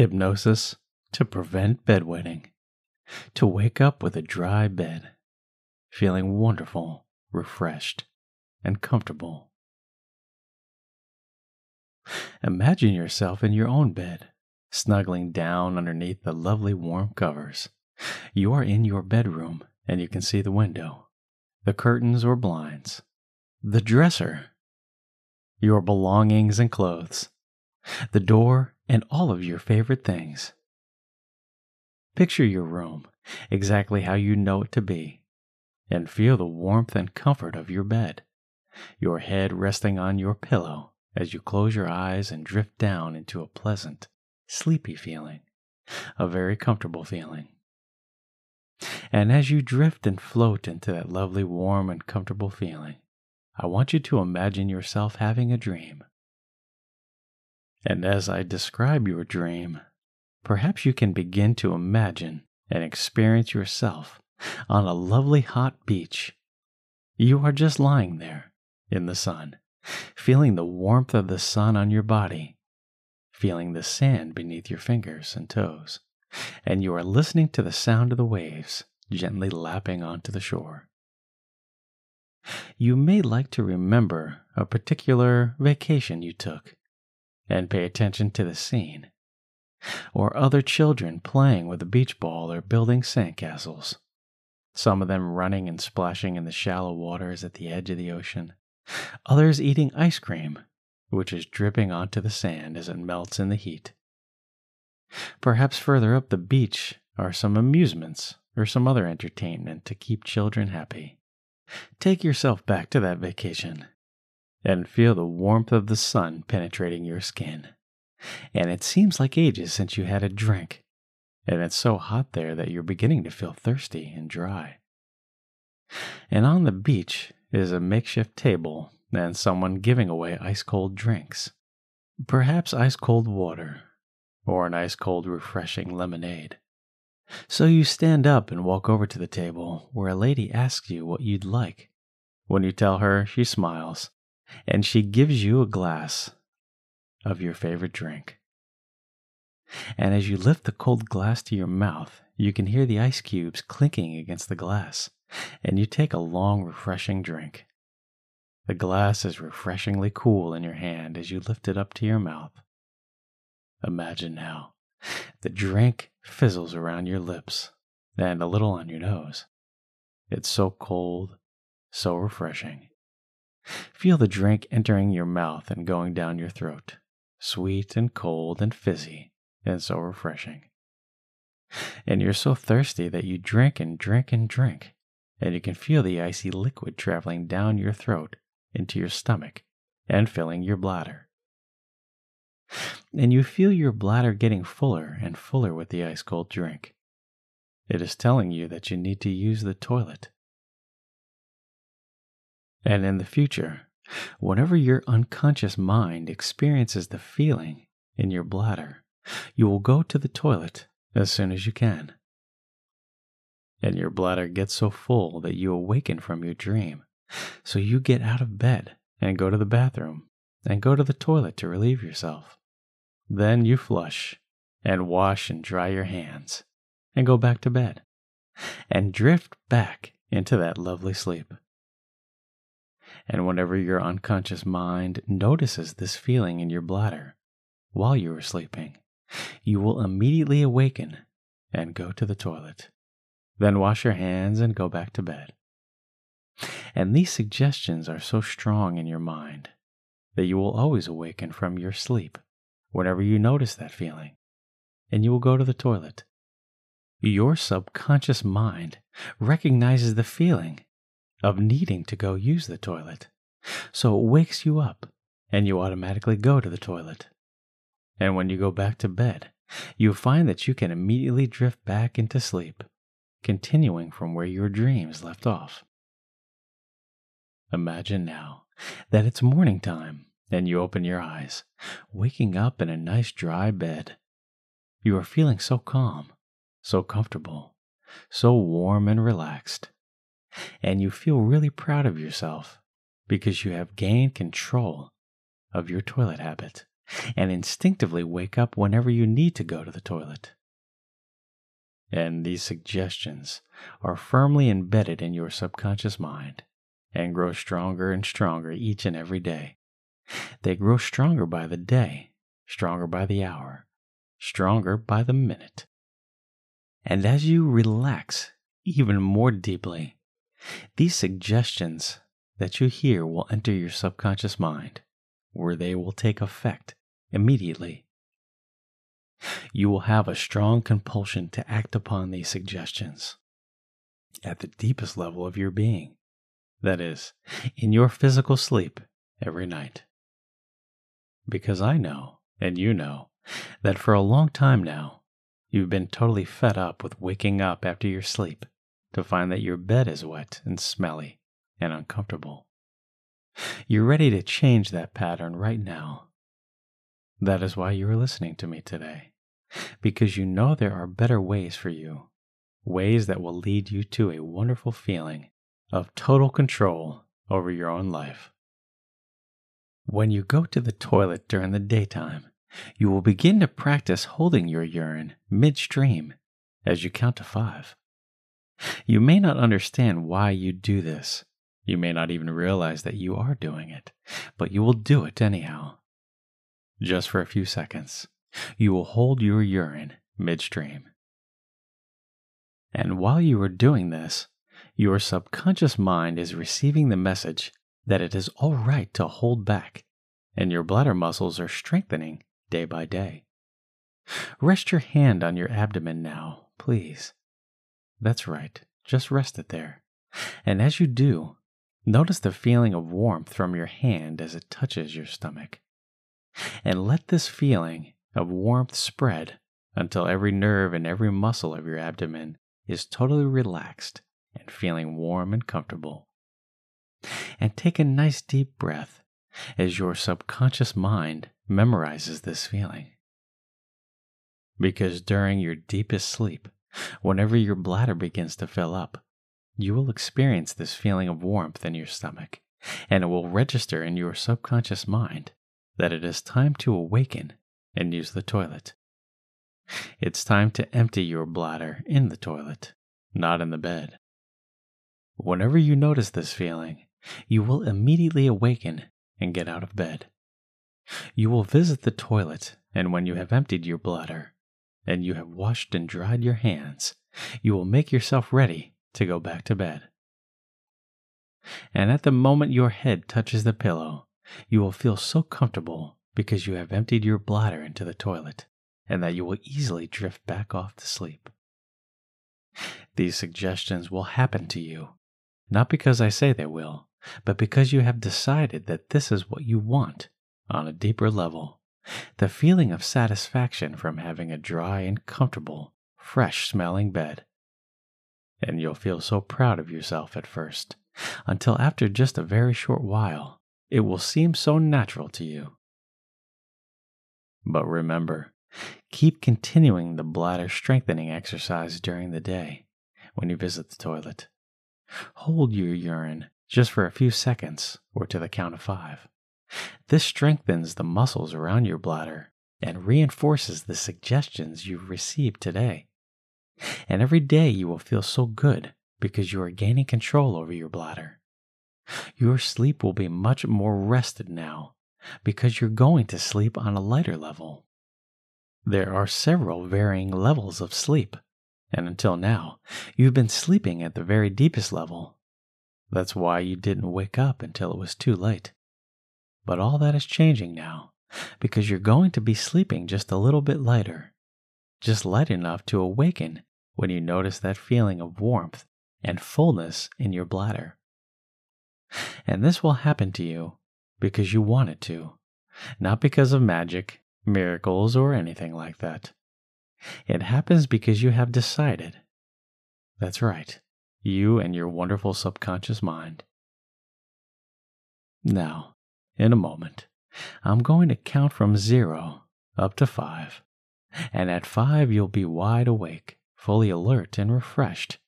Hypnosis to prevent bedwetting. To wake up with a dry bed, feeling wonderful, refreshed, and comfortable. Imagine yourself in your own bed, snuggling down underneath the lovely warm covers. You are in your bedroom and you can see the window, the curtains or blinds, the dresser, your belongings and clothes, the door, and all of your favorite things. Picture your room exactly how you know it to be, and feel the warmth and comfort of your bed, your head resting on your pillow as you close your eyes and drift down into a pleasant, sleepy feeling, a very comfortable feeling. And as you drift and float into that lovely, warm, and comfortable feeling, I want you to imagine yourself having a dream. And as I describe your dream, perhaps you can begin to imagine and experience yourself on a lovely hot beach. You are just lying there in the sun, feeling the warmth of the sun on your body, feeling the sand beneath your fingers and toes, and you are listening to the sound of the waves gently lapping onto the shore. You may like to remember a particular vacation you took and pay attention to the scene, or other children playing with a beach ball or building sandcastles, some of them running and splashing in the shallow waters at the edge of the ocean, others eating ice cream, which is dripping onto the sand as it melts in the heat. Perhaps further up the beach are some amusements or some other entertainment to keep children happy. Take yourself back to that vacation and feel the warmth of the sun penetrating your skin. And it seems like ages since you had a drink, and it's so hot there that you're beginning to feel thirsty and dry. And on the beach is a makeshift table and someone giving away ice cold drinks. Perhaps ice cold water, or an ice cold refreshing lemonade. So you stand up and walk over to the table where a lady asks you what you'd like. When you tell her, she smiles and she gives you a glass of your favorite drink. And as you lift the cold glass to your mouth, you can hear the ice cubes clinking against the glass, and you take a long, refreshing drink. The glass is refreshingly cool in your hand as you lift it up to your mouth. Imagine now, the drink fizzles around your lips and a little on your nose. It's so cold, so refreshing. Feel the drink entering your mouth and going down your throat, sweet and cold and fizzy, and so refreshing. And you're so thirsty that you drink and drink and drink, and you can feel the icy liquid traveling down your throat into your stomach and filling your bladder. And you feel your bladder getting fuller and fuller with the ice cold drink. It is telling you that you need to use the toilet and in the future, whenever your unconscious mind experiences the feeling in your bladder, you will go to the toilet as soon as you can. And your bladder gets so full that you awaken from your dream. So you get out of bed and go to the bathroom and go to the toilet to relieve yourself. Then you flush and wash and dry your hands and go back to bed and drift back into that lovely sleep. And whenever your unconscious mind notices this feeling in your bladder while you are sleeping, you will immediately awaken and go to the toilet. Then wash your hands and go back to bed. And these suggestions are so strong in your mind that you will always awaken from your sleep whenever you notice that feeling, and you will go to the toilet. Your subconscious mind recognizes the feeling of needing to go use the toilet. So it wakes you up and you automatically go to the toilet. And when you go back to bed, you find that you can immediately drift back into sleep, continuing from where your dreams left off. Imagine now that it's morning time and you open your eyes, waking up in a nice dry bed. You are feeling so calm, so comfortable, so warm and relaxed and you feel really proud of yourself because you have gained control of your toilet habit and instinctively wake up whenever you need to go to the toilet. And these suggestions are firmly embedded in your subconscious mind and grow stronger and stronger each and every day. They grow stronger by the day, stronger by the hour, stronger by the minute. And as you relax even more deeply, these suggestions that you hear will enter your subconscious mind, where they will take effect immediately. You will have a strong compulsion to act upon these suggestions at the deepest level of your being, that is, in your physical sleep every night. Because I know, and you know, that for a long time now, you've been totally fed up with waking up after your sleep to find that your bed is wet and smelly and uncomfortable. You're ready to change that pattern right now. That is why you are listening to me today, because you know there are better ways for you, ways that will lead you to a wonderful feeling of total control over your own life. When you go to the toilet during the daytime, you will begin to practice holding your urine midstream as you count to five. You may not understand why you do this. You may not even realize that you are doing it, but you will do it anyhow. Just for a few seconds, you will hold your urine midstream. And while you are doing this, your subconscious mind is receiving the message that it is all right to hold back, and your bladder muscles are strengthening day by day. Rest your hand on your abdomen now, please. That's right, just rest it there. And as you do, notice the feeling of warmth from your hand as it touches your stomach. And let this feeling of warmth spread until every nerve and every muscle of your abdomen is totally relaxed and feeling warm and comfortable. And take a nice deep breath as your subconscious mind memorizes this feeling. Because during your deepest sleep, Whenever your bladder begins to fill up, you will experience this feeling of warmth in your stomach, and it will register in your subconscious mind that it is time to awaken and use the toilet. It's time to empty your bladder in the toilet, not in the bed. Whenever you notice this feeling, you will immediately awaken and get out of bed. You will visit the toilet, and when you have emptied your bladder, and you have washed and dried your hands, you will make yourself ready to go back to bed. And at the moment your head touches the pillow, you will feel so comfortable because you have emptied your bladder into the toilet and that you will easily drift back off to sleep. These suggestions will happen to you, not because I say they will, but because you have decided that this is what you want on a deeper level. The feeling of satisfaction from having a dry and comfortable, fresh smelling bed. And you'll feel so proud of yourself at first, until after just a very short while, it will seem so natural to you. But remember, keep continuing the bladder strengthening exercise during the day when you visit the toilet. Hold your urine just for a few seconds or to the count of five. This strengthens the muscles around your bladder and reinforces the suggestions you've received today. And every day you will feel so good because you are gaining control over your bladder. Your sleep will be much more rested now because you're going to sleep on a lighter level. There are several varying levels of sleep, and until now, you've been sleeping at the very deepest level. That's why you didn't wake up until it was too late. But all that is changing now because you're going to be sleeping just a little bit lighter, just light enough to awaken when you notice that feeling of warmth and fullness in your bladder. And this will happen to you because you want it to, not because of magic, miracles, or anything like that. It happens because you have decided. That's right, you and your wonderful subconscious mind. Now, in a moment. I'm going to count from zero up to five. And at five, you'll be wide awake, fully alert and refreshed,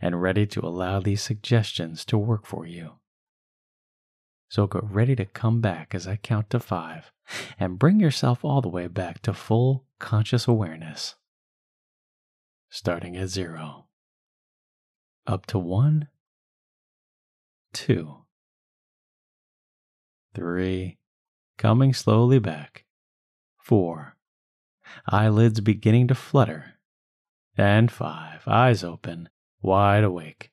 and ready to allow these suggestions to work for you. So get ready to come back as I count to five and bring yourself all the way back to full conscious awareness. Starting at zero. Up to one, two, three, coming slowly back, four, eyelids beginning to flutter, and five, eyes open, wide awake.